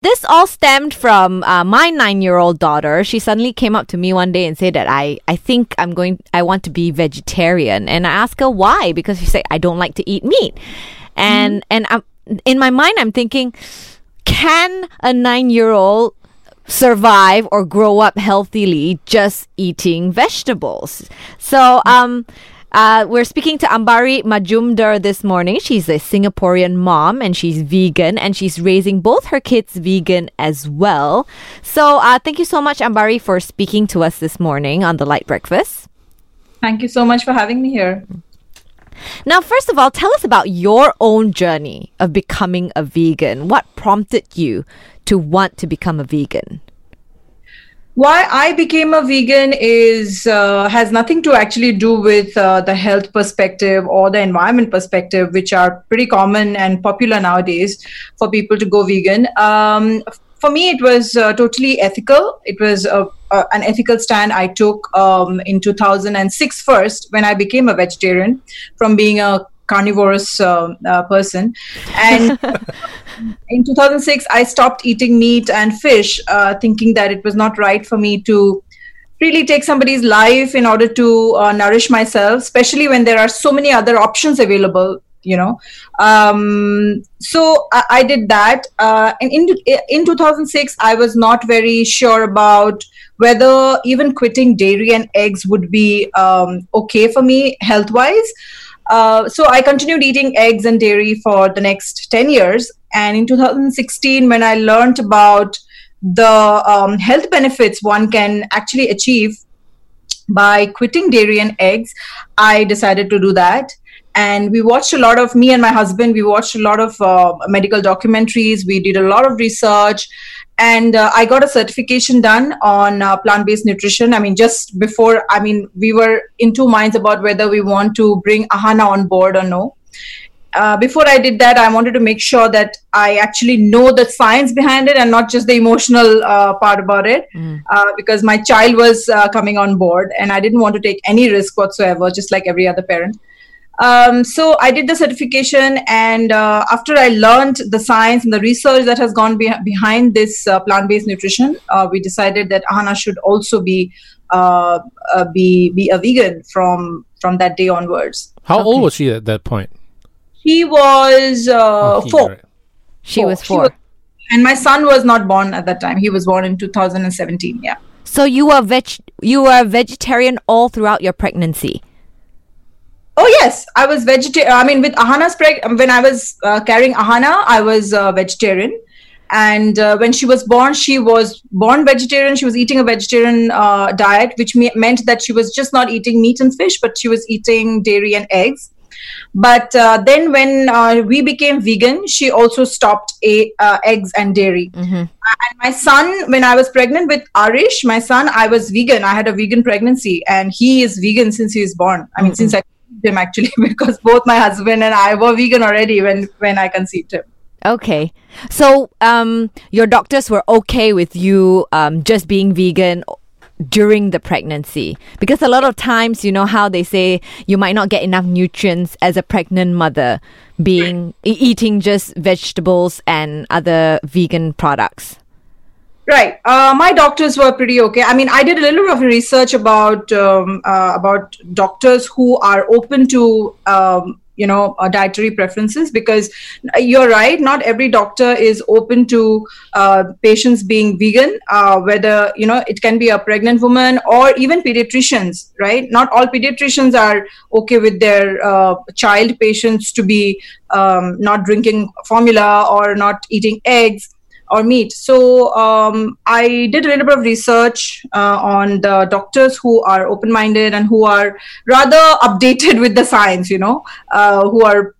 This all stemmed from uh, my nine-year-old daughter. She suddenly came up to me one day and said that I, I think I'm going, I want to be vegetarian. And I asked her why, because she said I don't like to eat meat. And and I'm, in my mind, I'm thinking, can a nine-year-old survive or grow up healthily just eating vegetables? So um. Uh, we're speaking to Ambaree Majumder this morning. She's a Singaporean mom and she's vegan and she's raising both her kids vegan as well. So, uh, thank you so much, Ambaree, for speaking to us this morning on the LITE Breakfast. Thank you so much for having me here. Now, first of all, tell us about your own journey of becoming a vegan. What prompted you to want to become a vegan? Why I became a vegan is uh, has nothing to actually do with uh, the health perspective or the environment perspective, which are pretty common and popular nowadays for people to go vegan. Um, for me, it was uh, totally ethical. It was an ethical stand I took um, in 2006 first when I became a vegetarian from being a carnivorous uh, uh, person. And in 2006, I stopped eating meat and fish, uh, thinking that it was not right for me to really take somebody's life in order to uh, nourish myself, especially when there are so many other options available. You know, um, so I, I, did that. Uh, and in in 2006, I was not very sure about whether even quitting dairy and eggs would be um, okay for me health wise. Uh, so I continued eating eggs and dairy for the next 10 years. And in 2016, when I learned about the um, health benefits one can actually achieve by quitting dairy and eggs, I decided to do that. And we watched a lot of, me and my husband, we watched a lot of uh, medical documentaries, we did a lot of research and uh, i got a certification done on uh, plant-based nutrition. I mean just before i mean we were in two minds about whether we want to bring ahana on board or no. Uh, before i did that i wanted to make sure that i actually know the science behind it and not just the emotional uh, part about it mm. because my child was uh, coming on board and i didn't want to take any risk whatsoever just like every other parent um, so I did the certification, and uh, after I learned the science and the research that has gone be- behind this uh, plant-based nutrition, uh, we decided that Ahana should also be uh, uh, be be a vegan from from that day onwards. How okay. old was she at that point? She was uh, oh, four. She four. was four. She was, and my son was not born at that time. He was born in 2017. Yeah. So you were veg you were vegetarian all throughout your pregnancy. Oh yes, I was vegetarian. I mean, with Ahana's preg- when I was uh, carrying Ahana, I was uh, vegetarian, and uh, when she was born, she was born vegetarian. She was eating a vegetarian uh, diet, which me- meant that she was just not eating meat and fish, but she was eating dairy and eggs. But uh, then, when uh, we became vegan, she also stopped a- eggs and dairy. Mm-hmm. And my son, when I was pregnant with Arish, my son, I was vegan. I had a vegan pregnancy, and he is vegan since he was born. I mean, mm-hmm. since I him actually because both my husband and I were vegan already when when I conceived him. Okay, so um, your doctors were okay with you um, just being vegan during the pregnancy? Because a lot of times you know how they say you might not get enough nutrients as a pregnant mother being eating just vegetables and other vegan products Right. Uh, my doctors were pretty okay. I mean, I did a little bit of research about um, uh, about doctors who are open to um, you know uh, dietary preferences because you're right. Not every doctor is open to uh, patients being vegan. Uh, whether you know it can be a pregnant woman or even pediatricians. Right. Not all pediatricians are okay with their uh, child patients to be um, not drinking formula or not eating eggs or meat. So um, I did a little bit of research uh, on the doctors who are open-minded and who are rather updated with the science. You know, uh, who are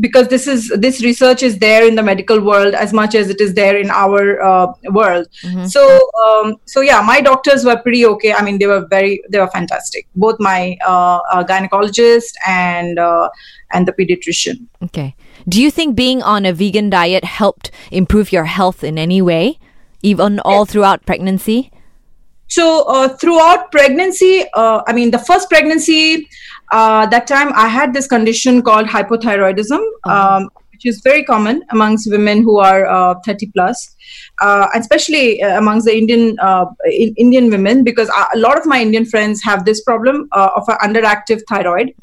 because this is this research is there in the medical world as much as it is there in our uh, world. Mm-hmm. So um, so yeah, my doctors were pretty okay. I mean, they were very they were fantastic. Both my uh, uh, gynecologist and uh, and the pediatrician. Okay. Do you think being on a vegan diet helped improve your health in any way, even all throughout pregnancy? So, uh, throughout pregnancy, uh, I mean, the first pregnancy, uh, that time I had this condition called hypothyroidism, uh-huh. um, which is very common amongst women who are uh, 30 plus, uh, especially uh, amongst the Indian uh, in Indian women, because a lot of my Indian friends have this problem uh, of an underactive thyroid.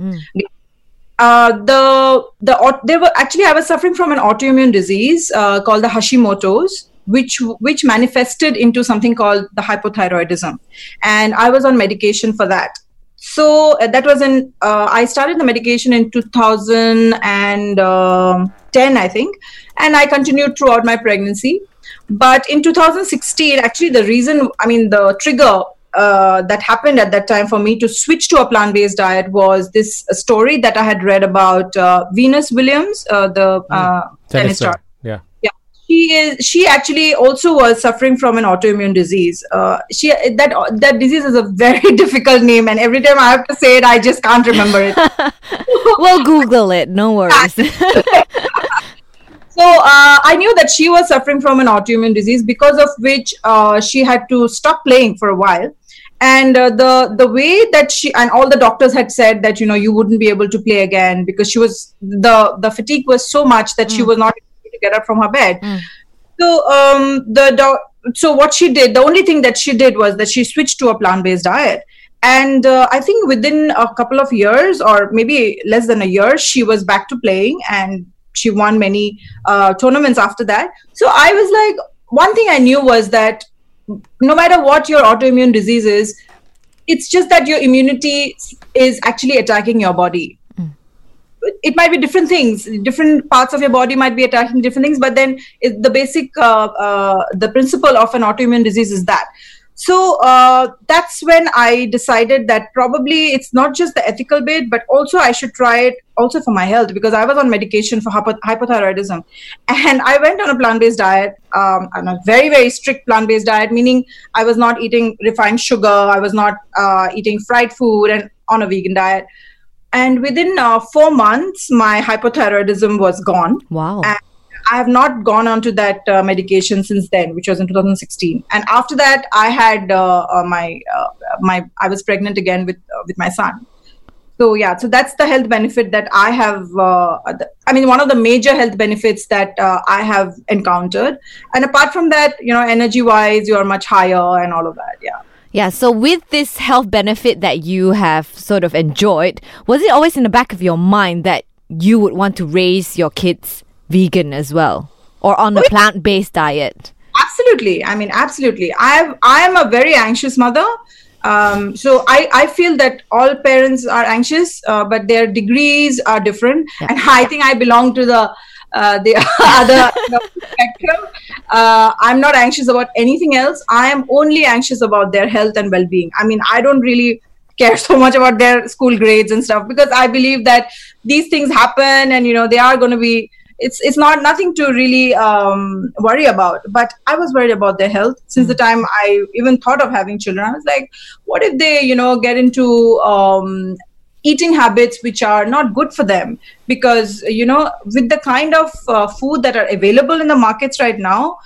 Uh, the the they were actually I was suffering from an autoimmune disease uh, called the Hashimoto's, which which manifested into something called the hypothyroidism, and I was on medication for that. So uh, that was in uh, I started the medication in 2010, um, I think, and I continued throughout my pregnancy. But in 2016, actually, the reason I mean the trigger uh, that happened at that time for me to switch to a plant-based diet was this story that I had read about uh, Venus Williams, uh, the uh, tennis star. Yeah. Yeah, she is. She actually also was suffering from an autoimmune disease. Uh, she that that disease is a very difficult name, and every time I have to say it, I just can't remember it. we'll Google it. No worries. So uh, I knew that she was suffering from an autoimmune disease because of which uh, she had to stop playing for a while. And uh, the the way that she and all the doctors had said that you know you wouldn't be able to play again because she was the the fatigue was so much that mm. she was not able to get up from her bed. Mm. So um, the do- so what she did, the only thing that she did was that she switched to a plant based diet and uh, i think within a couple of years or maybe less than a year she was back to playing and she won many uh, tournaments after that. So I was like, one thing I knew was that no matter what your autoimmune disease is, it's just that your immunity is actually attacking your body. Mm. It might be different things. Different parts of your body might be attacking different things, but then it, the basic, uh, uh, the principle of an autoimmune disease is that so uh, that's when i decided that probably it's not just the ethical bit but also i should try it also for my health because i was on medication for hypothyroidism. And i went on a plant-based diet um, on a very very strict plant-based diet meaning i was not eating refined sugar i was not uh, eating fried food and on a vegan diet. And within uh, four months my hypothyroidism was gone. Wow. And I have not gone on to that uh, medication since then, which was in 2016. And after that, I had uh, uh, my uh, my I was pregnant again with uh, with my son. So yeah, so that's the health benefit that I have. Uh, I mean, one of the major health benefits that I have encountered. And apart from that, you know, energy wise, you are much higher and all of that. Yeah. Yeah, so with this health benefit that you have sort of enjoyed, was it always in the back of your mind that you would want to raise your kids vegan as well or on a plant based diet? Absolutely. I mean, absolutely. I have, I am a very anxious mother. Um, so I, I feel that all parents are anxious, uh, but their degrees are different. Yeah. And I think I belong to the uh, the other spectrum. Uh, I'm not anxious about anything else. I am only anxious about their health and well-being. I mean, I don't really care so much about their school grades and stuff because I believe that these things happen, and you know they are going to be it's it's not nothing to really um, worry about. But I was worried about their health since the time I even thought of having children. I was like, what if they, you know, get into um, eating habits which are not good for them? Because you know, with the kind of uh, food that are available in the markets right now,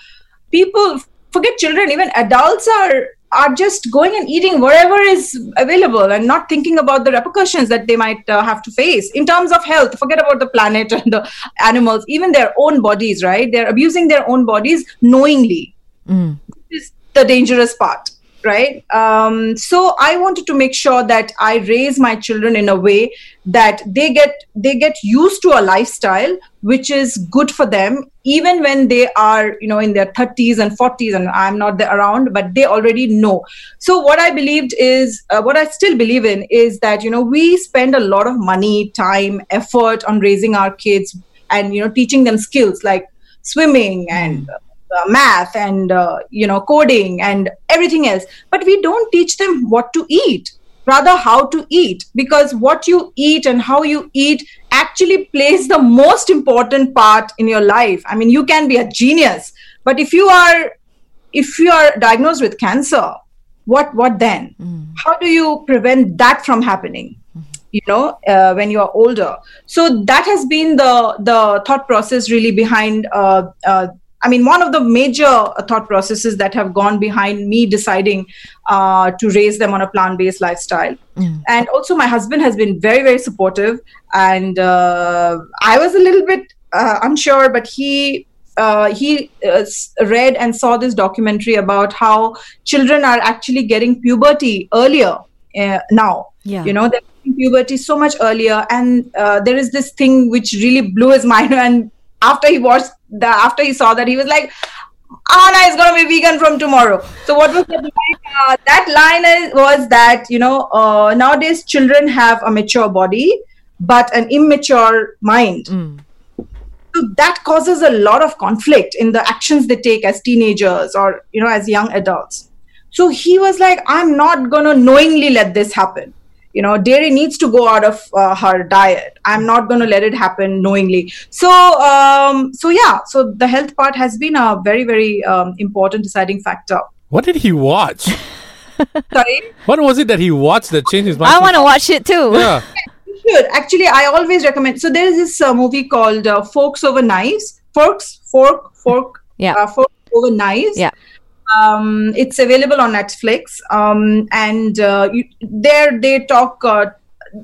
people forget children, even adults are are just going and eating whatever is available and not thinking about the repercussions that they might uh, have to face. In terms of health forget about the planet and the animals even their own bodies right? They're abusing their own bodies knowingly. Mm. this is the dangerous part right? Um, so i wanted to make sure that i raise my children in a way that they get they get used to a lifestyle which is good for them even when they are you know in their 30s and 40s and i'm not around but they already know. So what i believed is uh, what i still believe in is that you know we spend a lot of money time effort on raising our kids and you know teaching them skills like swimming and uh, math and uh, you know coding and everything else. But we don't teach them what to eat rather how to eat because what you eat and how you eat actually plays the most important part in your life. I mean you can be a genius but if you are if you are diagnosed with cancer what what then? Mm. how do you prevent that from happening? Mm-hmm. you know uh, when you are older. So that has been the the thought process really behind uh, uh, I mean, one of the major thought processes that have gone behind me deciding uh, to raise them on a plant based lifestyle. Mm. And also, my husband has been very, very supportive. And uh, I was a little bit uh, unsure, but he uh, he uh, read and saw this documentary about how children are actually getting puberty earlier uh, now. Yeah. You know, they're getting puberty so much earlier, and uh, there is this thing which really blew his mind. And after he watched the, after he saw that, he was like. Ahana is going to be vegan from tomorrow. So what was that line? Uh, that line is, was that you know uh, nowadays children have a mature body but an immature mind. So that causes a lot of conflict in the actions they take as teenagers or you know as young adults. So he was like, I'm not gonna knowingly let this happen. You know, dairy needs to go out of uh, her diet. I'm not gonna let it happen knowingly. So, um, so yeah. So the health part has been a very, very um, important deciding factor. What did he watch? Sorry. what was it that he watched that changed his mind? I want to watch it too. Yeah. should actually i always recommend so there is this uh, movie called uh, forks over knives forks fork fork Yeah. uh, fork over knives Yeah. Um, it's available on netflix um, and uh, you, there they talk uh,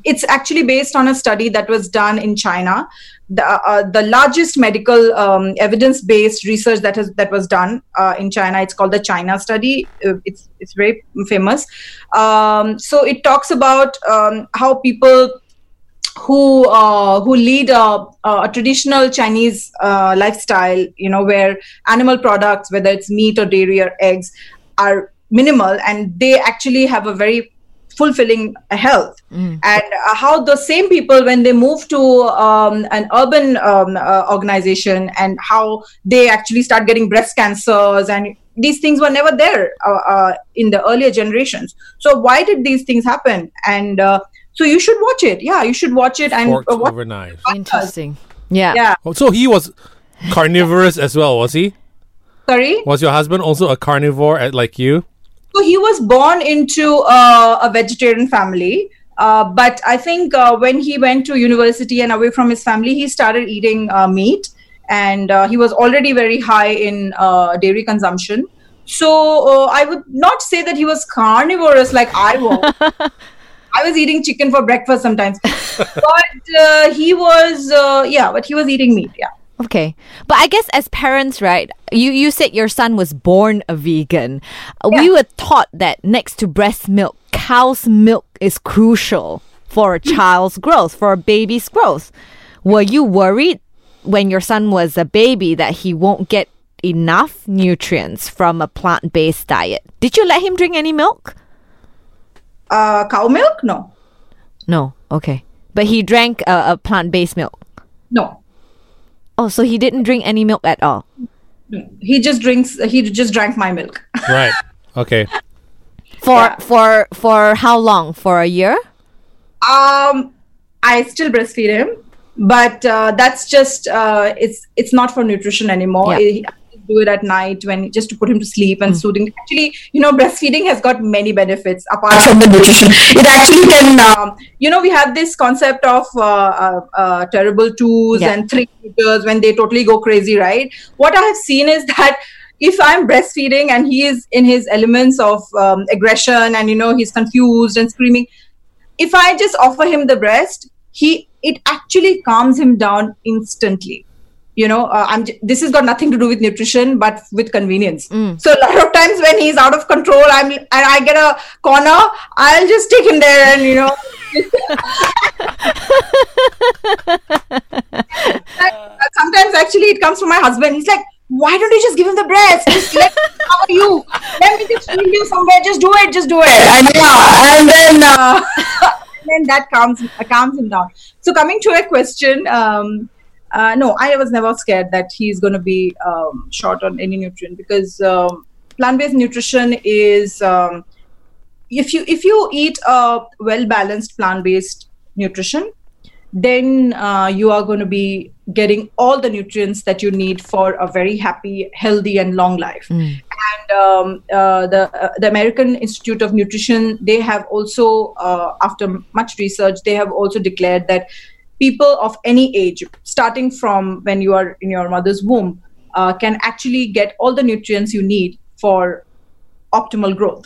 it's actually based on a study that was done in china the, uh, the largest medical um, evidence-based research that has that was done uh, in China. It's called the China study. Uh, it's it's very famous. Um, so it talks about um, how people who uh, who lead a, a traditional Chinese uh, lifestyle, you know, where animal products, whether it's meat or dairy or eggs, are minimal, and they actually have a very fulfilling health. And uh, how the same people, when they move to um, an urban um, uh, organization, and how they actually start getting breast cancers and these things were never there uh, uh, in the earlier generations. So why did these things happen? And uh, so you should watch it. Yeah, you should watch it and Forks uh, watch over knives. Interesting. Yeah. Yeah. Oh, so he was carnivorous as well, was he? Sorry. Was your husband also a carnivore at, like you? So he was born into uh, a vegetarian family. Uh, but I think uh, when he went to university and away from his family, he started eating uh, meat, and uh, he was already very high in uh, dairy consumption. So uh, I would not say that he was carnivorous like I was. I was eating chicken for breakfast sometimes, but uh, he was, uh, yeah, but he was eating meat. Yeah. Okay. But I guess as parents, right, you, you said your son was born a vegan. Uh, We were taught that next to breast milk, cow's milk is crucial for a child's growth, for a baby's growth. Were you worried when your son was a baby that he won't get enough nutrients from a plant based diet? Did you let him drink any milk? Uh, cow milk? No, No. Okay. But he drank a, a plant based milk. no. Oh, so he didn't drink any milk at all. He just drinks. He just drank my milk. Right. Okay. For Yeah. for for how long? For a year? Um, I still breastfeed him, but uh, that's just uh, it's it's not for nutrition anymore. Yeah. I I do it at night when just to put him to sleep and soothing. Actually, you know, breastfeeding has got many benefits apart from the nutrition. It actually can, um, you know, we have this concept of uh, uh, uh, terrible twos Yeah. and three liters when they totally go crazy, right? What I have seen is that if I'm breastfeeding and he is in his elements of um, aggression and you know he's confused and screaming, if I just offer him the breast, he it actually calms him down instantly. You know, uh, I'm. This has got nothing to do with nutrition, but with convenience. So a lot of times when he's out of control, I'm and I get a corner, I'll just take him there and you know. Sometimes actually it comes from my husband. He's like, "Why don't you just give him the breast? Just let me cover you. Let me just feed you somewhere. Just do it. Just do it." And yeah, and then uh, then that calms calms him down. So coming to a question, um, uh, no, I was never scared that he's going to be um, short on any nutrient because um, plant-based nutrition is um, if you if you eat a well-balanced plant-based nutrition, then uh, you are going to be getting all the nutrients that you need for a very happy, healthy, and long life. And um, uh, the uh, the American Institute of Nutrition they have also, uh, after much research, they have also declared that people of any age, starting from when you are in your mother's womb, uh, can actually get all the nutrients you need for optimal growth.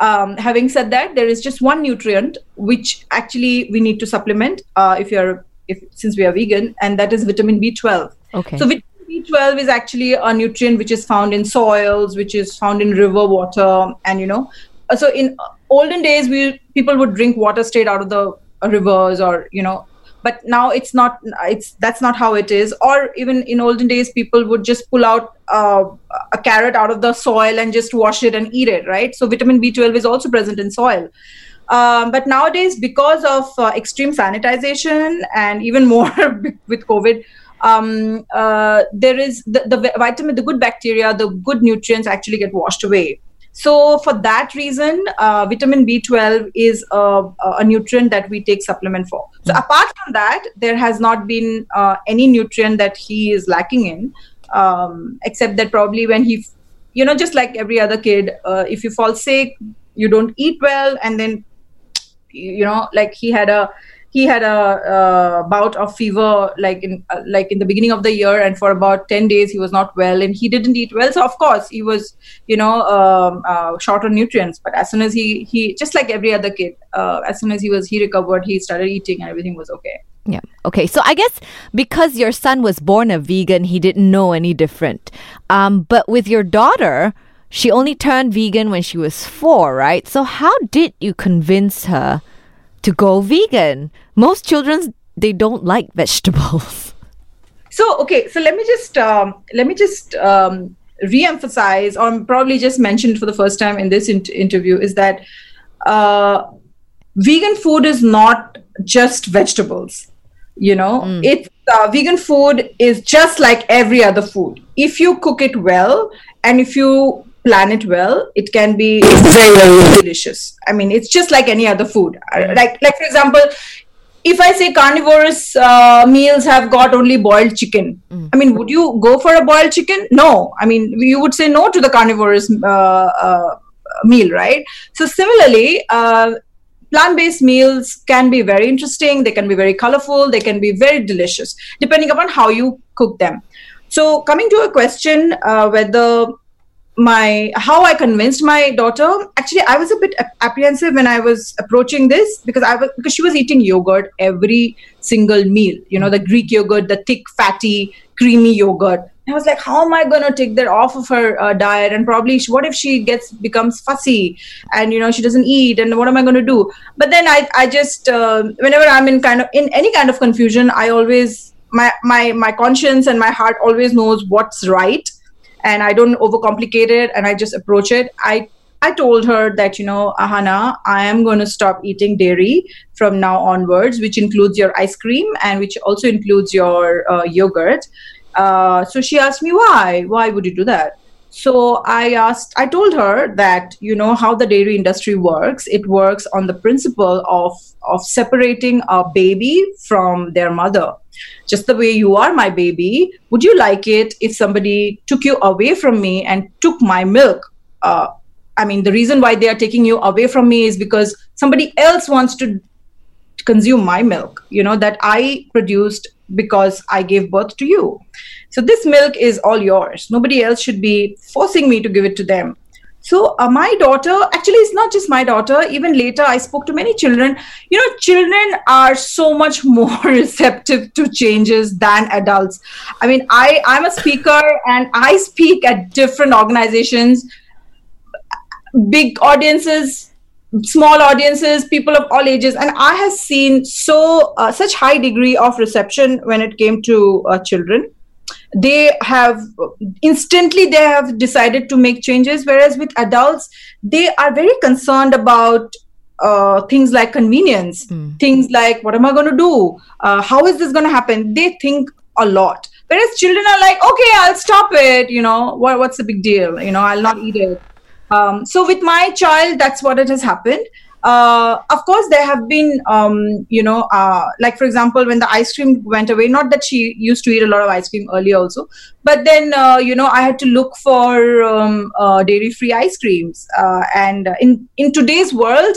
Um, having said that, there is just one nutrient which actually we need to supplement uh, if you're if since we are vegan, and that is vitamin B12. Okay. So vitamin B12 is actually a nutrient which is found in soils, which is found in river water, and you know, uh, so in olden days, we people would drink water straight out of the rivers, or you know, but now it's not. It's that's not how it is. Or even in olden days, people would just pull out uh, a carrot out of the soil and just wash it and eat it, right? So vitamin B12 is also present in soil. Um, but nowadays, because of uh, extreme sanitization and even more with COVID, um, uh, there is the, the vitamin, the good bacteria, the good nutrients actually get washed away. So for that reason, uh, vitamin B12 is a, a, nutrient that we take supplement for. So apart from that, there has not been uh, any nutrient that he is lacking in, um, except that probably when he, you know, just like every other kid, uh, if you fall sick, you don't eat well, and then you know like he had a he had a uh, bout of fever like in uh, like in the beginning of the year and for about 10 days he was not well and he didn't eat well so of course he was you know um, uh, short on nutrients but as soon as he he just like every other kid uh, as soon as he was he recovered he started eating and everything was okay yeah. Okay. So I guess because your son was born a vegan, he didn't know any different. Um, but with your daughter, she only turned vegan when she was four, right? So how did you convince her to go vegan? Most children they don't like vegetables. So okay, so let me just um, let me just um, re-emphasize, or probably just mention for the first time in this in- interview, is that uh, vegan food is not just vegetables. You know, mm. it's uh, vegan food is just like every other food. If you cook it well, and if you plan it well, it can be very, very delicious. I mean, it's just like any other food. Like, like for example, if I say carnivorous uh, meals have got only boiled chicken, mm. I mean, would you go for a boiled chicken? No. I mean, you would say no to the carnivorous uh, uh, meal, right? So similarly, uh, plant-based meals can be very interesting. They can be very colorful. They can be very delicious, depending upon how you cook them. So, coming to a question uh, whether my how i convinced my daughter actually i was a bit apprehensive when i was approaching this because i was because she was eating yogurt every single meal you know the greek yogurt the thick fatty creamy yogurt. I was like how am i going to take that off of her uh, diet? And probably she, what if she gets becomes fussy and you know she doesn't eat? And what am i going to do? But then i i just uh, whenever i'm in kind of in any kind of confusion i always my my my conscience and my heart always knows what's right and I don't overcomplicate it and I just approach it. I I told her that, you know, Ahana, I am going to stop eating dairy from now onwards, which includes your ice cream and which also includes your uh, yogurt. Uh, so she asked me, why? Why would you do that? So I asked, I told her that, you know, how the dairy industry works. It works on the principle of, of separating a baby from their mother just the way you are my baby would you like it if somebody took you away from me and took my milk? Uh, i mean the reason why they are taking you away from me is because somebody else wants to consume my milk you know that i produced because i gave birth to you. So this milk is all yours. Nobody else should be forcing me to give it to them so uh, my daughter, actually, it's not just my daughter. Even later, I spoke to many children. You know, children are so much more receptive to changes than adults. I mean, I I'm a speaker and I speak at different organizations, big audiences, small audiences people of all ages and i have seen so uh, such high degree of reception when it came to uh, children they have instantly they have decided to make changes whereas with adults they are very concerned about uh, things like convenience mm. things like what am i going to do? Uh, how is this going to happen? They think a lot. Whereas children are like okay i'll stop it you know what, what's the big deal? You know i'll not eat it. Um, so with my child that's what it has happened uh, of course there have been um, you know uh, like for example when the ice cream went away not that she used to eat a lot of ice cream earlier also but then uh, you know i had to look for um, uh, dairy free ice creams uh, and in in today's world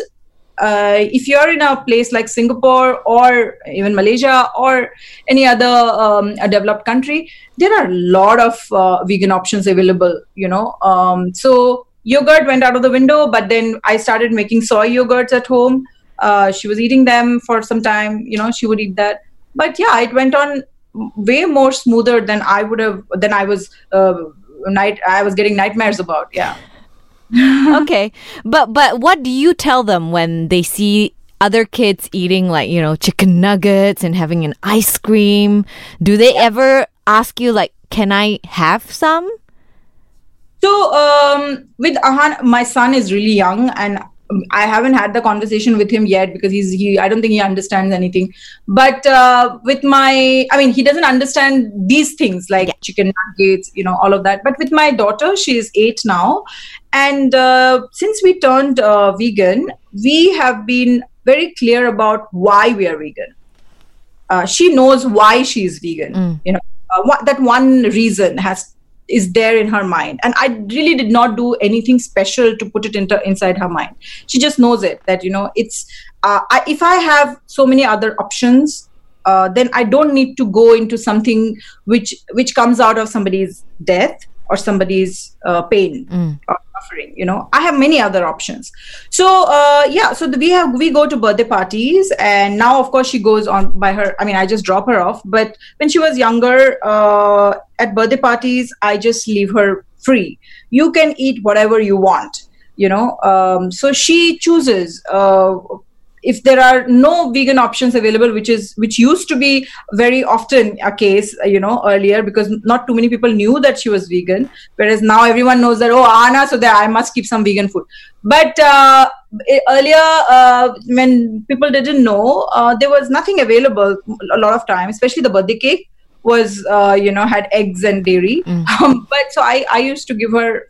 uh, if you're in a place like Singapore or even Malaysia or any other um, developed country, there are a lot of vegan options available. You know, um, so yogurt went out of the window, but then I started making soy yogurts at home. Uh, she was eating them for some time. You know, she would eat that. But yeah, it went on way more smoother than I would have than I was uh, night I was getting nightmares about. Yeah. okay, but but what do you tell them when they see other kids eating like you know chicken nuggets and having an ice cream? Do they ever ask you like, "Can I have some?" Um, with Ahan, my son is really young, and I haven't had the conversation with him yet because he's he. I don't think he understands anything. But uh, with my, I mean, he doesn't understand these things like Yeah. chicken nuggets, you know, all of that. But with my daughter, she is eight now, and uh, since we turned uh, vegan, we have been very clear about why we are vegan. Uh, she knows why she is vegan. You know, uh, what, that one reason has is there in her mind. And i really did not do anything special to put it into inside her mind. She just knows it that you know it's uh, I, if i have so many other options uh, then i don't need to go into something which which comes out of somebody's death or somebody's uh, pain. Or suffering you know. I have many other options. So uh, yeah so the, we have we go to birthday parties and now of course she goes on by her i mean i just drop her off. But when she was younger uh, at birthday parties i just leave her free. You can eat whatever you want you know. Um, so she chooses uh, if there are no vegan options available which is which used to be very often a case you know earlier because not too many people knew that she was vegan. Whereas now everyone knows that oh anna so that i must keep some vegan food. But uh, earlier uh, when people didn't know uh, there was nothing available a lot of time especially the birthday cake was uh, you know had eggs and dairy. Um, but so i i used to give her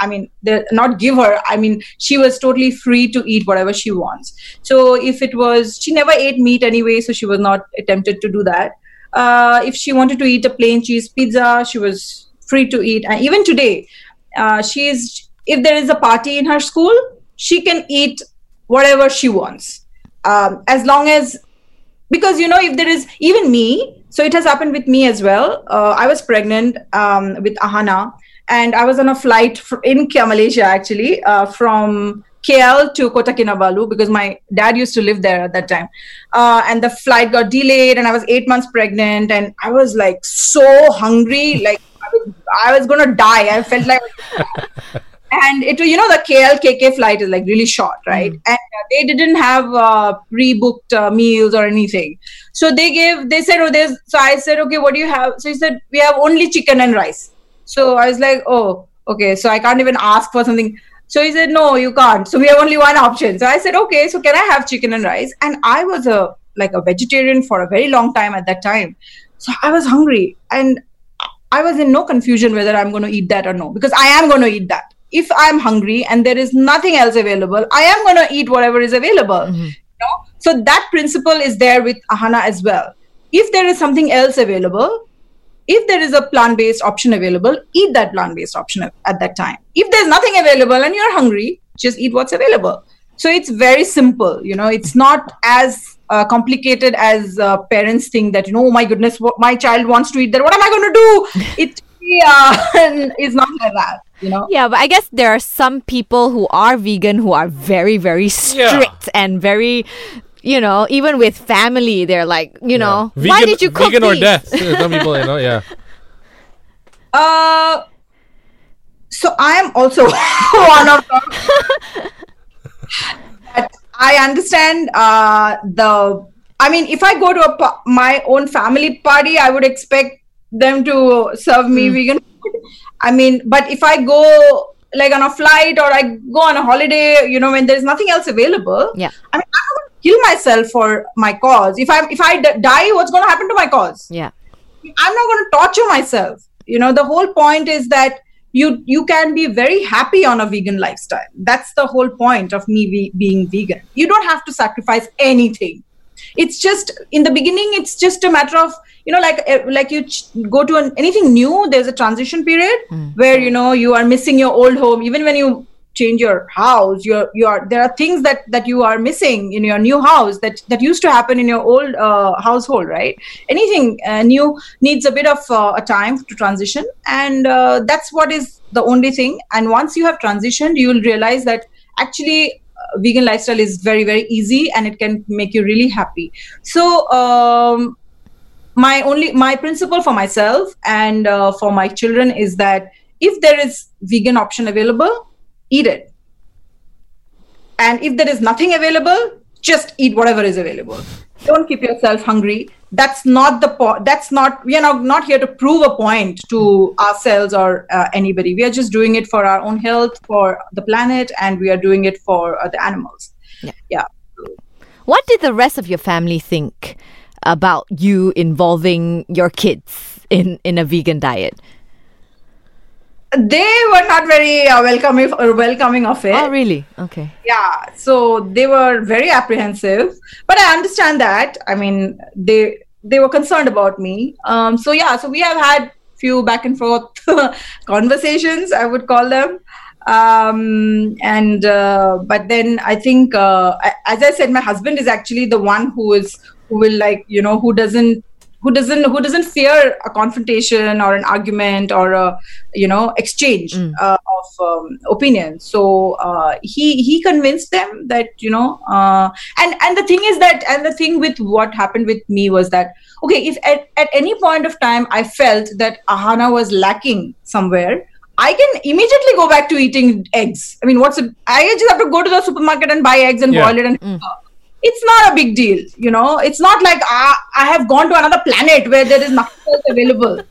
I mean, not give her. I mean, she was totally free to eat whatever she wants. So if it was, she never ate meat anyway, so she was not tempted to do that. Uh, if she wanted to eat a plain cheese pizza, she was free to eat. And even today, uh, she is. If there is a party in her school, she can eat whatever she wants, um, as long as because you know if there is even me so it has happened with me as well uh, i was pregnant um, with ahana and i was on a flight in malaysia actually uh, from KL to Kota Kinabalu because my dad used to live there at that time. Uh, and the flight got delayed, and I was eight months pregnant, and I was like so hungry, like I was, I was gonna die. I felt like and it was you know the KL KK flight is like really short, right? And uh, they didn't have uh, pre-booked uh, meals or anything, so they gave. They said, "Oh, there's." So I said, "Okay, what do you have?" So he said, "We have only chicken and rice." So I was like, "Oh, okay." So I can't even ask for something. So he said, "No, you can't." So we have only one option. So I said, "Okay, so can I have chicken and rice?" And I was a like a vegetarian for a very long time at that time, so I was hungry and I was in no confusion whether I'm going to eat that or no because I am going to eat that. If I'm hungry and there is nothing else available, I am going to eat whatever is available. Mm-hmm. You know? So that principle is there with Ahana as well. If there is something else available, if there is a plant based option available, eat that plant based option at- at that time. If there's nothing available and you're hungry, just eat what's available. So it's very simple. You know, it's not as uh, complicated as uh, parents think that, you know, oh my goodness, what my child wants to eat that. What am I going to do? It uh, is not like that, you know. Yeah, but I guess there are some people who are vegan who are very, very strict and very, you know, even with family, they're like, you know, Vegan, why did you cook vegan or death? Some people, you know, yeah. Uh, so I am also one of them. but I understand uh, the. I mean, if I go to a my own family party, I would expect them to serve me vegan food. I mean, but if I go like on a flight or I go on a holiday, you know, when there's nothing else available, Yeah. I mean, I'm not going to kill myself for my cause. If I if I d- die, what's going to happen to my cause? Yeah. I'm not going to torture myself. You know, the whole point is that you you can be very happy on a vegan lifestyle. That's the whole point of me be, being vegan. You don't have to sacrifice anything. It's just in the beginning. It's just a matter of you know, like eh, like you ch- go to an, anything new. There's a transition period where you know you are missing your old home. Even when you change your house you're you are there are things that that you are missing in your new house that that used to happen in your old uh, household right? Anything uh, new needs a bit of uh, a time to transition and uh, that's what is the only thing. And once you have transitioned you will realize that actually uh, vegan lifestyle is very very easy and it can make you really happy. So um, my only my principle for myself and uh, for my children is that if there is vegan option available, eat it. And if there is nothing available, just eat whatever is available. Don't keep yourself hungry. That's not the point. That's not. We are not not here to prove a point to ourselves or uh, anybody. We are just doing it for our own health, for the planet, and we are doing it for uh, the animals. Yeah. yeah. What did the rest of your family think about you involving your kids in, in a vegan diet? They were not very uh, welcoming or welcoming of it. Oh, really? Okay. yeah so they were very apprehensive but i understand that i mean they they were concerned about me um so yeah so we have had few back and forth conversations i would call them um and uh, but then i think uh, as i said my husband is actually the one who is who will like you know who doesn't who doesn't who doesn't fear a confrontation or an argument or a you know exchange uh, of um, opinions so uh, he he convinced them that you know uh, and and the thing is that and the thing with what happened with me was that okay if at, at any point of time i felt that ahana was lacking somewhere I can immediately go back to eating eggs. I mean, what's it? I just have to go to the supermarket and buy eggs and Yeah. boil it and it's not a big deal you know. It's not like i have gone to another planet where there is nothing else available.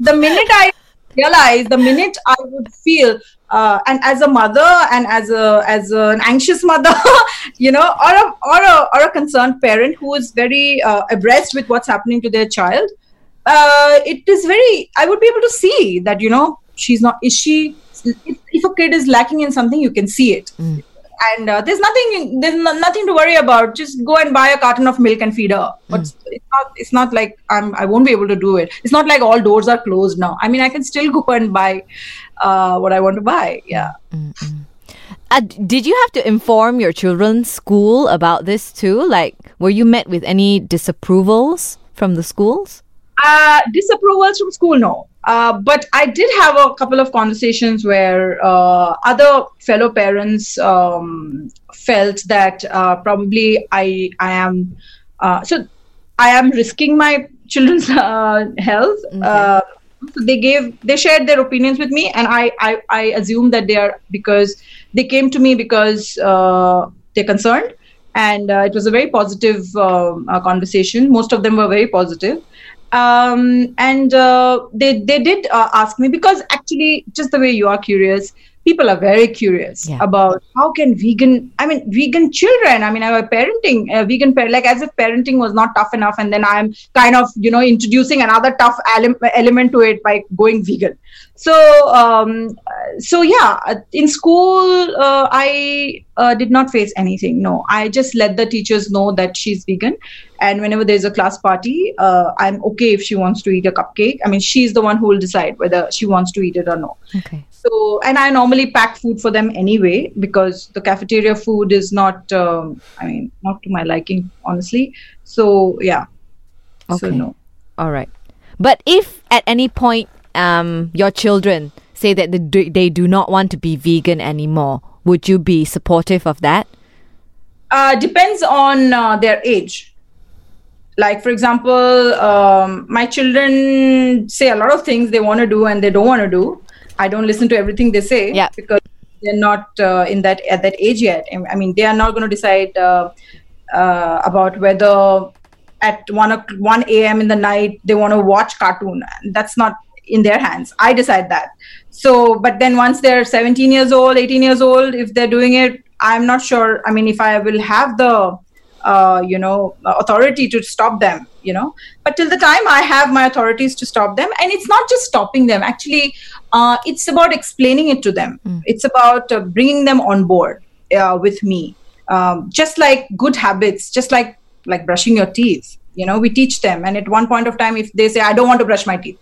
The minute i realize the minute i would feel uh, and as a mother and as a as an anxious mother you know or a or a, or a concerned parent who is very uh, abreast with what's happening to their child uh, it is very i would be able to see that you know she's not is she if, if a kid is lacking in something you can see it and uh, there's nothing there's no, nothing to worry about. Just go and buy a carton of milk and feed her. But it's not it's not like i'm i won't be able to do it. It's not like all doors are closed now. I mean i can still go and buy uh, what i want to buy. Yeah. Uh, did you have to inform your children's school about this too? Like, were you met with any disapprovals from the schools? Uh, disapprovals from school, no. Uh, but I did have a couple of conversations where uh, other fellow parents um, felt that uh, probably I I am uh, so I am risking my children's uh, health. Uh, so they gave they shared their opinions with me, and I I, I assume that they are because they came to me because uh, they're concerned, and uh, it was a very positive um, uh, conversation. Most of them were very positive um, and uh, they they did uh, ask me because actually just the way you are curious people are very curious Yeah. about how can vegan i mean vegan children i mean i was parenting uh, vegan parent like as if parenting was not tough enough and then i'm kind of you know introducing another tough ele- element to it by going vegan. So um, so yeah uh, in school uh, i uh, did not face anything no. I just let the teachers know that she's vegan and whenever there's a class party uh, i'm okay if she wants to eat a cupcake i mean she's the one who will decide whether she wants to eat it or no Okay. so and i normally pack food for them anyway because the cafeteria food is not um, i mean not to my liking honestly so yeah so Okay. no All right. But if at any point um, your children say that they do, they do not want to be vegan anymore, would you be supportive of that? uh, depends on uh, their age. Like, for example, um, my children say a lot of things they want to do and they don't want to do. I don't listen to everything they say Yeah. because they're not uh, in that at that age yet. I mean, they are not going to decide uh, uh, about whether at one o- one a.m. in the night they want to watch cartoon. That's not in their hands. I decide that. So, but then once they're 17 years old, 18 years old, if they're doing it, I'm not sure. I mean, if I will have the uh, you know authority to stop them you know. But till the time i have my authorities to stop them and it's not just stopping them. Actually uh, it's about explaining it to them. It's about uh, bringing them on board uh, with me. Um, just like good habits just like like brushing your teeth you know we teach them. And at one point of time if they say i don't want to brush my teeth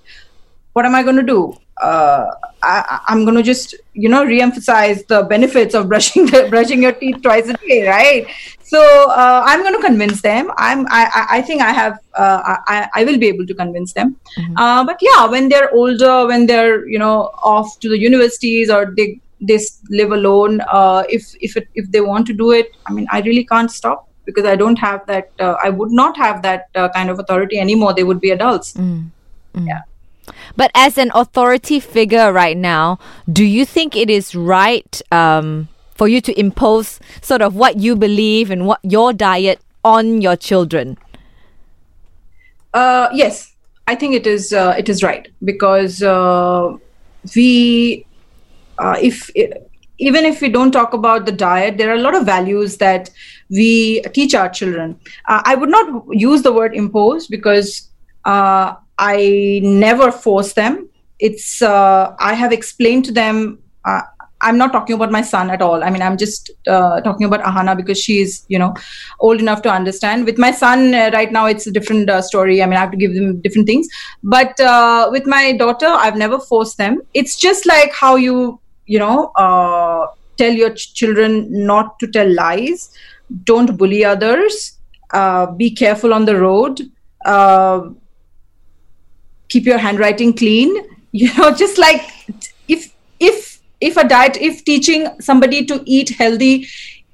what am I going to do? Uh, I, I'm going to just, you know, re-emphasize the benefits of brushing the, brushing your teeth twice a day, right? So uh, I'm going to convince them. I'm, I, I- think I have, uh, I, I will be able to convince them. Uh, but yeah, when they're older, when they're, you know, off to the universities or they they live alone, uh, if if it, if they want to do it, I mean, I really can't stop. because I don't have that. Uh, I would not have that uh, kind of authority anymore. They would be adults. Yeah. But as an authority figure right now, do you think it is right um, for you to impose sort of what you believe and what your diet on your children? Uh, yes, I think it is. Uh, it is right because uh, we, uh, if even if we don't talk about the diet, there are a lot of values that we teach our children. Uh, I would not use the word impose because uh, I never force them. It's uh, I have explained to them. Uh, I'm not talking about my son at all. I mean, I'm just uh, talking about Ahana because she's, you know, old enough to understand. With my son uh, right now, it's a different uh, story. I mean, I have to give them different things. But uh, with my daughter, I've never forced them. It's just like how you, you know, uh, tell your ch- children not to tell lies, don't bully others, uh, be careful on the road. Keep your handwriting clean you know just like if if if a diet if teaching somebody to eat healthy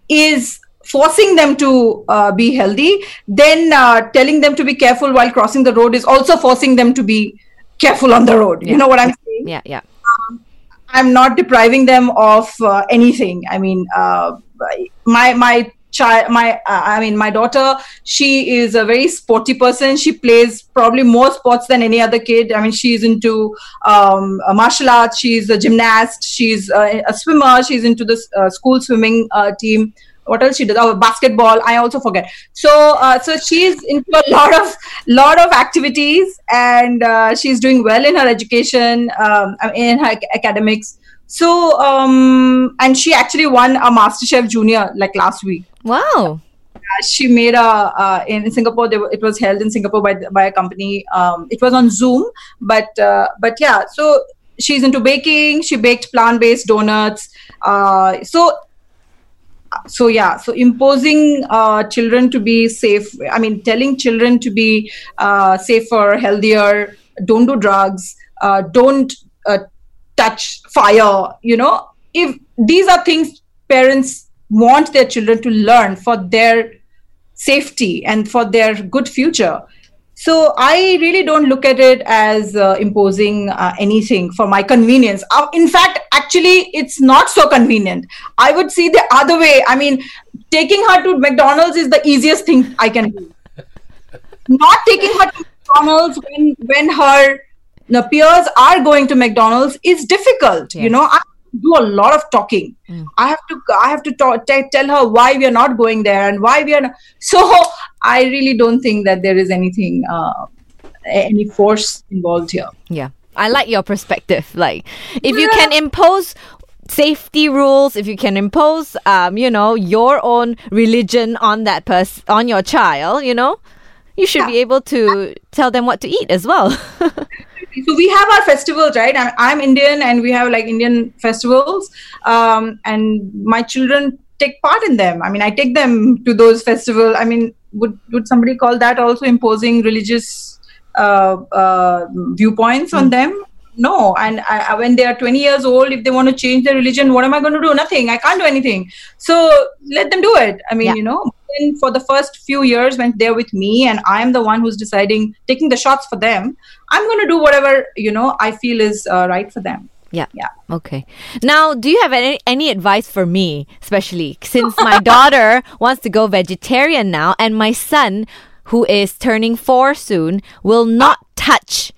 is forcing them to uh, be healthy then uh, telling them to be careful while crossing the road is also forcing them to be careful on the road you know what i'm saying Yeah, yeah. I'm not depriving them of uh, anything. I mean, uh, my my child, my uh, I mean, my daughter. She is a very sporty person. She plays probably more sports than any other kid. I mean, she's into um, uh, martial arts. She's a gymnast. She's uh, a swimmer. She's into the uh, school swimming uh, team. What else she does? Oh, basketball. I also forget. So, uh, so she's into a lot of lot of activities, and uh, she's doing well in her education, um, in her ac- academics. So, um, and she actually won a MasterChef Junior like last week. Wow. Uh, she made a uh, in Singapore. Were- it was held in Singapore by by a company. Um, it was on Zoom, but uh, but yeah. So she's into baking. She baked plant based donuts. Uh, so so yeah so imposing uh, children to be safe i mean telling children to be uh, safer healthier don't do drugs uh, don't uh, touch fire you know if these are things parents want their children to learn for their safety and for their good future so I really don't look at it as uh, imposing uh, anything for my convenience. Uh, in fact, actually, it's not so convenient. I would see the other way. I mean, taking her to McDonald's is the easiest thing I can do. Not taking her to McDonald's when when her know, peers are going to McDonald's is difficult. You know, I do a lot of talking. I have to I have to talk, t- tell her why we are not going there and why we are. Not. So I really don't think that there is anything uh, any force involved here. Yeah. I like your perspective. Like, if you can impose safety rules, if you can impose, um, you know, your own religion on that person, on your child, you know, you should be able to tell them what to eat as well. so we have our festivals right? I'm, I'm indian and we have like indian festivals um, and my children take part in them. I mean i take them to those festivals i mean would would somebody call that also imposing religious uh, uh, viewpoints on them no and I, when they are 20 years old if they want to change their religion what am i going to do nothing i can't do anything so let them do it i mean Yeah. you know then for the first few years when they're with me and i'm the one who's deciding taking the shots for them i'm going to do whatever you know i feel is uh, right for them Yeah. Yeah. Okay. Now, do you have any, any advice for me, especially since my daughter wants to go vegetarian now, and my son, who is turning four soon, will not touch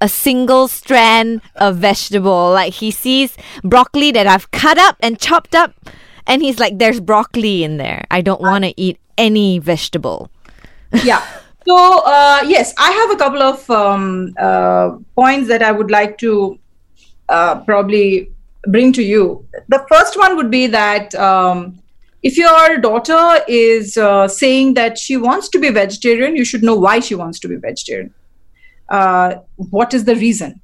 a single strand of vegetable. Like he sees broccoli that I've cut up and chopped up, and he's like, "There's broccoli in there. I don't want to eat any vegetable." yeah so uh, yes i have a couple of um, uh, points that i would like to uh, probably bring to you the first one would be that um, if your daughter is uh, saying that she wants to be vegetarian you should know why she wants to be vegetarian uh, what is the reason?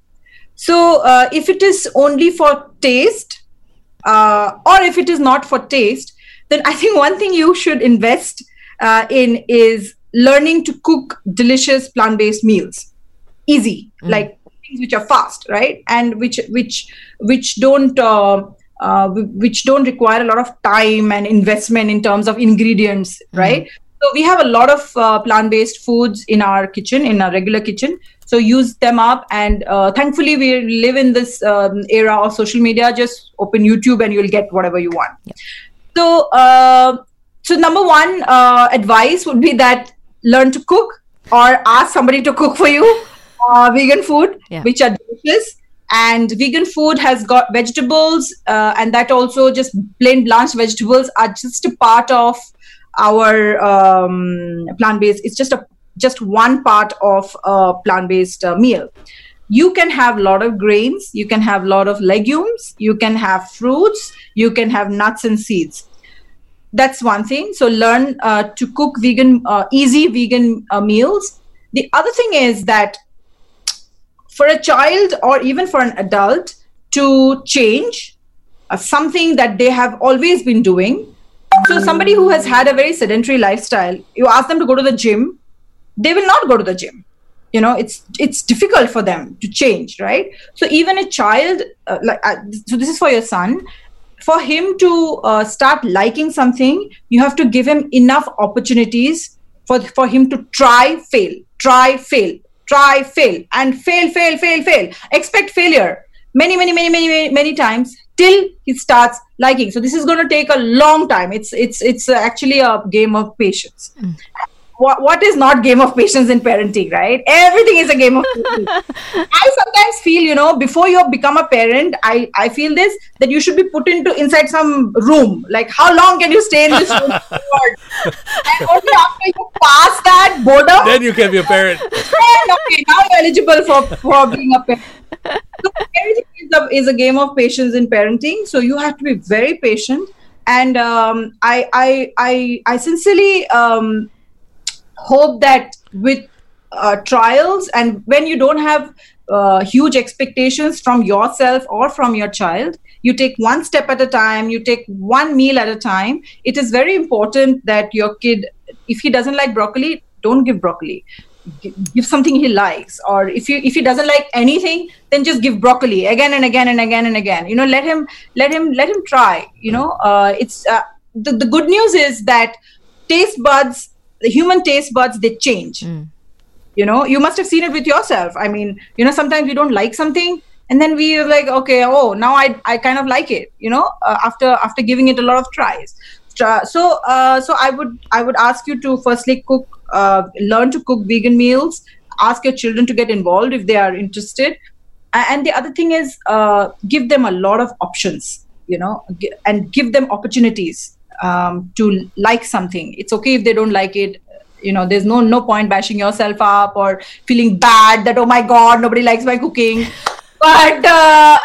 So uh, if it is only for taste uh, or if it is not for taste, then I think one thing you should invest uh, in is learning to cook delicious plant-based meals, easy, like things which are fast, right, and which which which don't uh, uh, which don't require a lot of time and investment in terms of ingredients, right? So we have a lot of uh, plant-based foods in our kitchen, in our regular kitchen. So use them up, and uh, thankfully we live in this um, era of social media. Just open YouTube and you'll get whatever you want. So, uh, so number one uh, advice would be that learn to cook or ask somebody to cook for you uh, vegan food, Yeah. which are delicious. And vegan food has got vegetables, uh, and that also just plain blanched vegetables are just a part of our um, plant-based. It's just a just one part of a plant-based uh, meal. You can have a lot of grains you can have a lot of legumes you can have fruits you can have nuts and seeds. That's one thing. So learn uh, to cook vegan uh, easy vegan uh, meals. The other thing is that for a child or even for an adult to change uh, something that they have always been doing. So somebody who has had a very sedentary lifestyle you ask them to go to the gym they will not go to the gym. You know it's it's difficult for them to change right? So even a child uh, like uh, so this is for your son. For him to uh, start liking something you have to give him enough opportunities for for him to try fail try fail try fail and fail fail fail fail. Expect failure many many many many many, many times till he starts liking. So this is going to take a long time. It's it's it's actually a game of patience what, what is not game of patience in parenting right everything is a game of patience. i sometimes feel you know before you become a parent i i feel this that you should be put into inside some room like how long can you stay in this room and only after you pass that boredom Then you can be a parent. then, okay, now you're eligible for, for being a parent. So everything is a, is a game of patience in parenting. So you have to be very patient. And um, I, I, I, I sincerely um, hope that with uh, trials and when you don't have uh, huge expectations from yourself or from your child you take one step at a time you take one meal at a time it is very important that your kid if he doesn't like broccoli don't give broccoli. Give something he likes or if you if he doesn't like anything then just give broccoli again and again and again and again. You know let him let him let him try you know uh, it's uh, the, the good news is that taste buds the human taste buds they change. You know you must have seen it with yourself. I mean you know sometimes we don't like something and then we are like okay oh now i i kind of like it you know uh, after after giving it a lot of tries. So uh, so i would i would ask you to firstly cook uh, learn to cook vegan meals. Ask your children to get involved if they are interested. And the other thing is uh, give them a lot of options you know and give them opportunities um, to like something. It's okay if they don't like it. You know there's no no point bashing yourself up or feeling bad that oh my god nobody likes my cooking. But uh,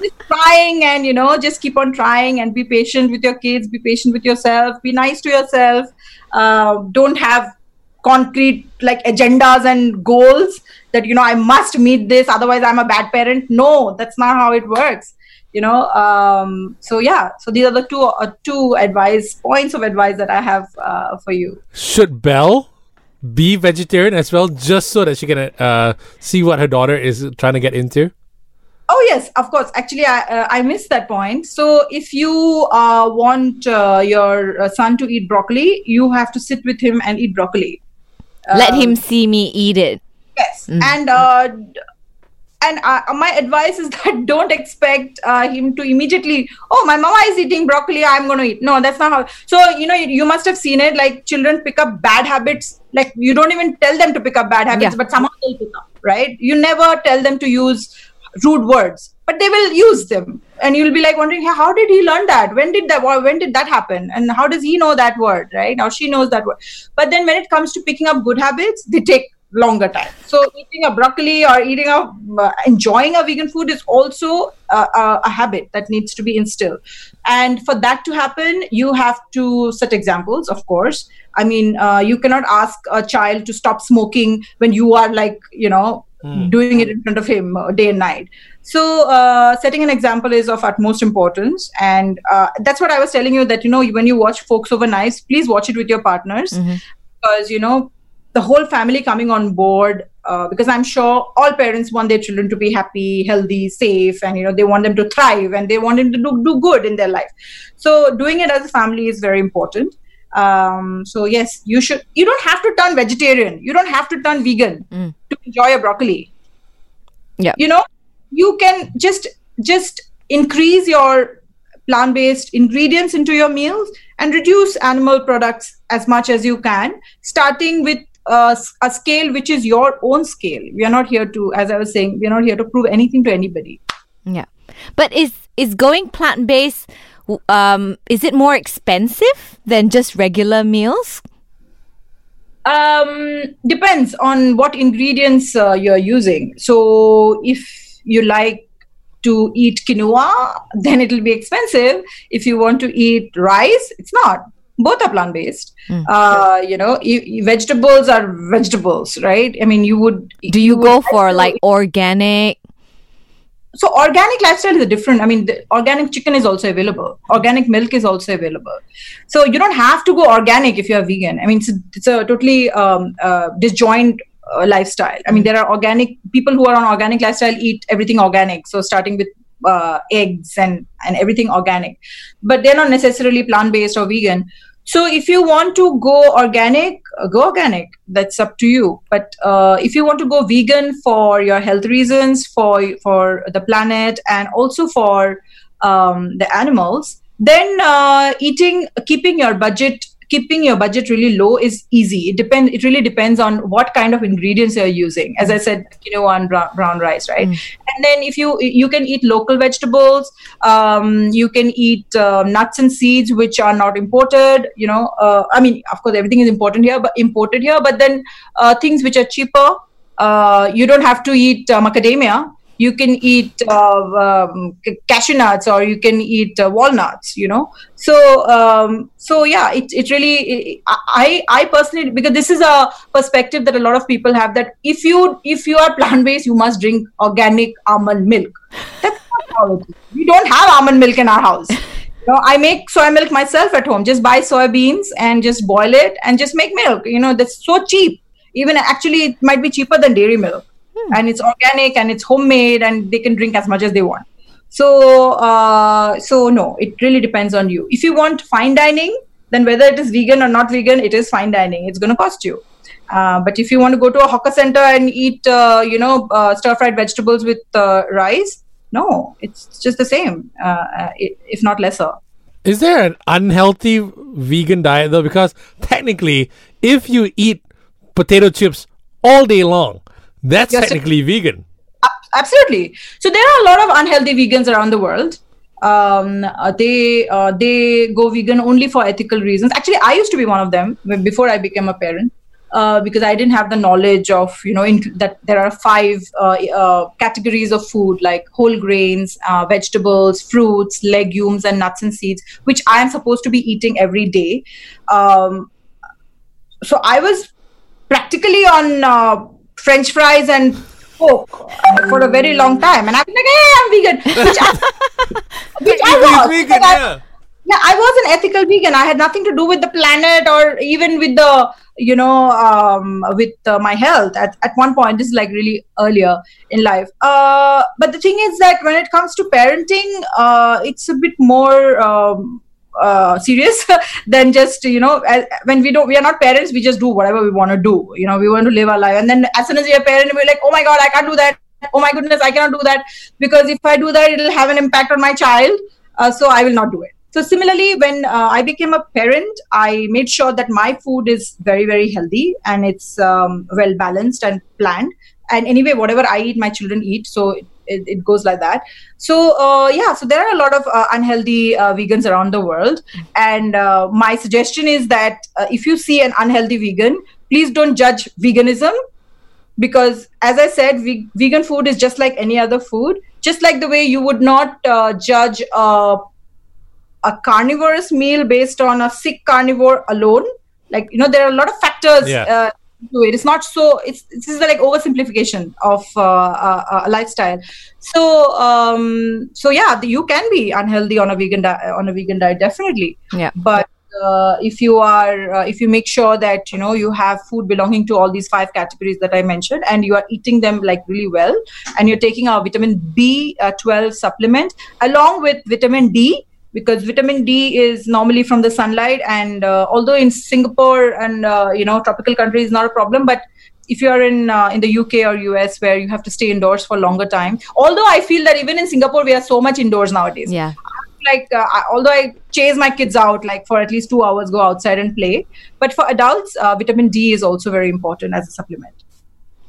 trying and you know just keep on trying and be patient with your kids be patient with yourself be nice to yourself. Uh, don't have concrete like agendas and goals that you know i must meet this otherwise i'm a bad parent. No that's not how it works you know um, so yeah so these are the two uh, two advice points of advice that i have uh, for you Should Bel be vegetarian as well, just so that she can uh, see what her daughter is trying to get into? Oh yes, of course. Actually, I uh, I missed that point. So if you uh, want uh, your uh, son to eat broccoli, you have to sit with him and eat broccoli. Let him see me eat it. Yes, and uh, d- and uh, my advice is that don't expect uh, him to immediately. Oh, my mama is eating broccoli. I'm going to eat. No, that's not how. So you know, you, you must have seen it. Like children pick up bad habits. Like you don't even tell them to pick up bad habits, Yeah. but somehow they'll pick up. Right? You never tell them to use rude words, but they will use them, and you'll be like wondering, "Hey, how did he learn that? When did that? When did that happen? And how does he know that word? Right now, she knows that word. But then when it comes to picking up good habits, they take longer time. So eating a broccoli or eating a uh, enjoying a vegan food is also uh, a, a habit that needs to be instilled. And for that to happen, you have to set examples, of course. I mean, uh, you cannot ask a child to stop smoking when you are like, you know, doing it in front of him uh, day and night. So, uh, setting an example is of utmost importance, and uh, that's what I was telling you. That you know, when you watch Forks Over Knives, please watch it with your partners because you know the whole family coming on board uh, because i'm sure all parents want their children to be happy healthy safe and you know they want them to thrive and they want them to do, do good in their life. So doing it as a family is very important. Um, so yes you should you don't have to turn vegetarian. You don't have to turn vegan to enjoy a broccoli. Yeah. you know you can just just increase your plant-based ingredients into your meals and reduce animal products as much as you can starting with uh, a scale which is your own scale. We are not here to as i was saying we are not here to prove anything to anybody. Yeah. But is is going plant based um is it more expensive than just regular meals? um depends on what ingredients uh, you're using. So if you like to eat quinoa then it'll be expensive. If you want to eat rice it's not both are plant based uh, you know i- vegetables are vegetables right? I mean you would Do you would go for like organic? so organic lifestyle is a different i mean the organic chicken is also available. Organic milk is also available. So you don't have to go organic if you're vegan. I mean it's a, it's a totally um, uh, disjoint uh, lifestyle. I mean there are organic people who are on organic lifestyle eat everything organic. So starting with uh, eggs and and everything organic. But they're not necessarily plant based or vegan so if you want to go organic uh, go organic that's up to you. But uh, if you want to go vegan for your health reasons for for the planet and also for um, the animals then uh, eating keeping your budget keeping your budget really low is easy. It depends it really depends on what kind of ingredients you're using. As i said quinoa and brown, brown rice right? And then if you you can eat local vegetables um, you can eat uh, nuts and seeds which are not imported you know uh, i mean of course everything is important here but imported here but then uh, things which are cheaper uh, you don't have to eat uh, macadamia you can eat uh, um, cashew nuts or you can eat uh, walnuts you know so um, so yeah it, it really i i personally because this is a perspective that a lot of people have that if you if you are plant based you must drink organic almond milk that's not how it is. we don't have almond milk in our house you know, I make soy milk myself at home. Just buy soybeans and just boil it and just make milk. You know, that's so cheap. Even actually, it might be cheaper than dairy milk, and it's organic and it's homemade, and they can drink as much as they want. So, uh, so no, it really depends on you. If you want fine dining, then whether it is vegan or not vegan, it is fine dining. It's going to cost you. Uh, but if you want to go to a hawker center and eat, uh, you know, uh, stir fried vegetables with uh, rice, no, it's just the same, uh, uh, if not lesser. Is there an unhealthy vegan diet though? Because technically, if you eat potato chips all day long, that's sir. technically vegan. Absolutely. So there are a lot of unhealthy vegans around the world. Um, uh, they uh, they go vegan only for ethical reasons. Actually, I used to be one of them before I became a parent. Uh, because I didn't have the knowledge of you know in, that there are five uh, uh, categories of food like whole grains, uh, vegetables, fruits, legumes, and nuts and seeds, which I am supposed to be eating every day. Um, so I was practically on uh, French fries and Coke for a very long time, and I was like, "Hey, I'm vegan," which I, which I was. vegan, because I- yeah. yeah, I was an ethical vegan. I had nothing to do with the planet or even with the, you know, um, with uh, my health at, at one point. This is like really earlier in life. Uh, but the thing is that when it comes to parenting, uh, it's a bit more. Um, uh, serious than just you know when we don't we are not parents we just do whatever we want to do you know we want to live our life. And then as soon as you're a parent we're like oh my god i can't do that. Oh my goodness i cannot do that. Because if i do that it'll have an impact on my child uh, so i will not do it. So similarly when uh, i became a parent i made sure that my food is very very healthy and it's um, well balanced and planned. And anyway whatever i eat my children eat. So it, it, goes like that. So uh, yeah so there are a lot of uh, unhealthy uh, vegans around the world. And uh, my suggestion is that uh, if you see an unhealthy vegan please don't judge veganism because as i said ve- vegan food is just like any other food. Just like the way you would not uh, judge a, a carnivorous meal based on a sick carnivore alone. Like you know there are a lot of factors Yeah. uh, to it. It's not so it's this is like oversimplification of uh, uh, a lifestyle. So um so yeah the, you can be unhealthy on a vegan diet on a vegan diet definitely. Yeah. but uh, if you are uh, if you make sure that you know you have food belonging to all these five categories that i mentioned and you are eating them like really well and you're taking our vitamin b12 supplement along with vitamin d because vitamin d is normally from the sunlight and uh, although in singapore and uh, you know tropical countries is not a problem but if you're in uh, in the UK or US where you have to stay indoors for longer time, although I feel that even in Singapore we are so much indoors nowadays Yeah. like uh, I- although i chase my kids out like for at least two hours go outside and play but for adults uh, vitamin d is also very important as a supplement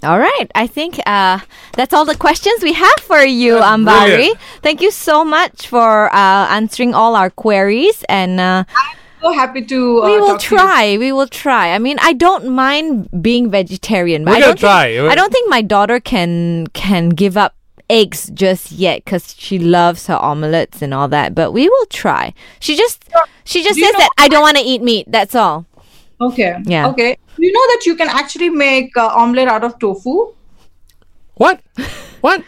All right. I think uh, that's all the questions we have for you, That's Ambaree. brilliant. Thank you so much for uh, answering all our queries. And uh, I'm so happy to uh, we will talk to you. try. We will try. I mean, I don't mind being vegetarian. but We're I gonna don't think- try. I don't think my daughter can can give up eggs just yet because she loves her omelets and all that. But we will try. She just she just Do you says know- that I don't want to eat meat. That's all. Okay Yeah. okay you know that you can actually make uh, omelette out of tofu What? What?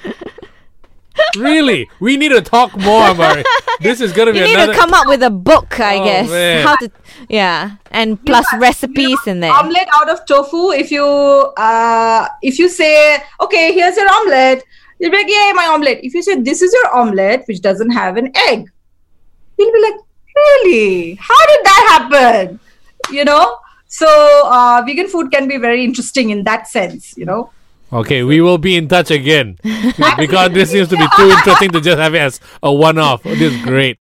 really? We need to talk more, Ambaree. This is gonna be You need another. to come up with a book, I Oh, guess. man. How to yeah, and plus recipes in there. omelette out of tofu if you uh, if you say okay here's your omelette you'll be like yay my omelette if you say this is your omelette which doesn't have an egg you'll be like really how did that happen you know so uh, vegan food can be very interesting in that sense you know Okay, we will be in touch again because this seems to be too interesting to just have it as a one-off. This is great.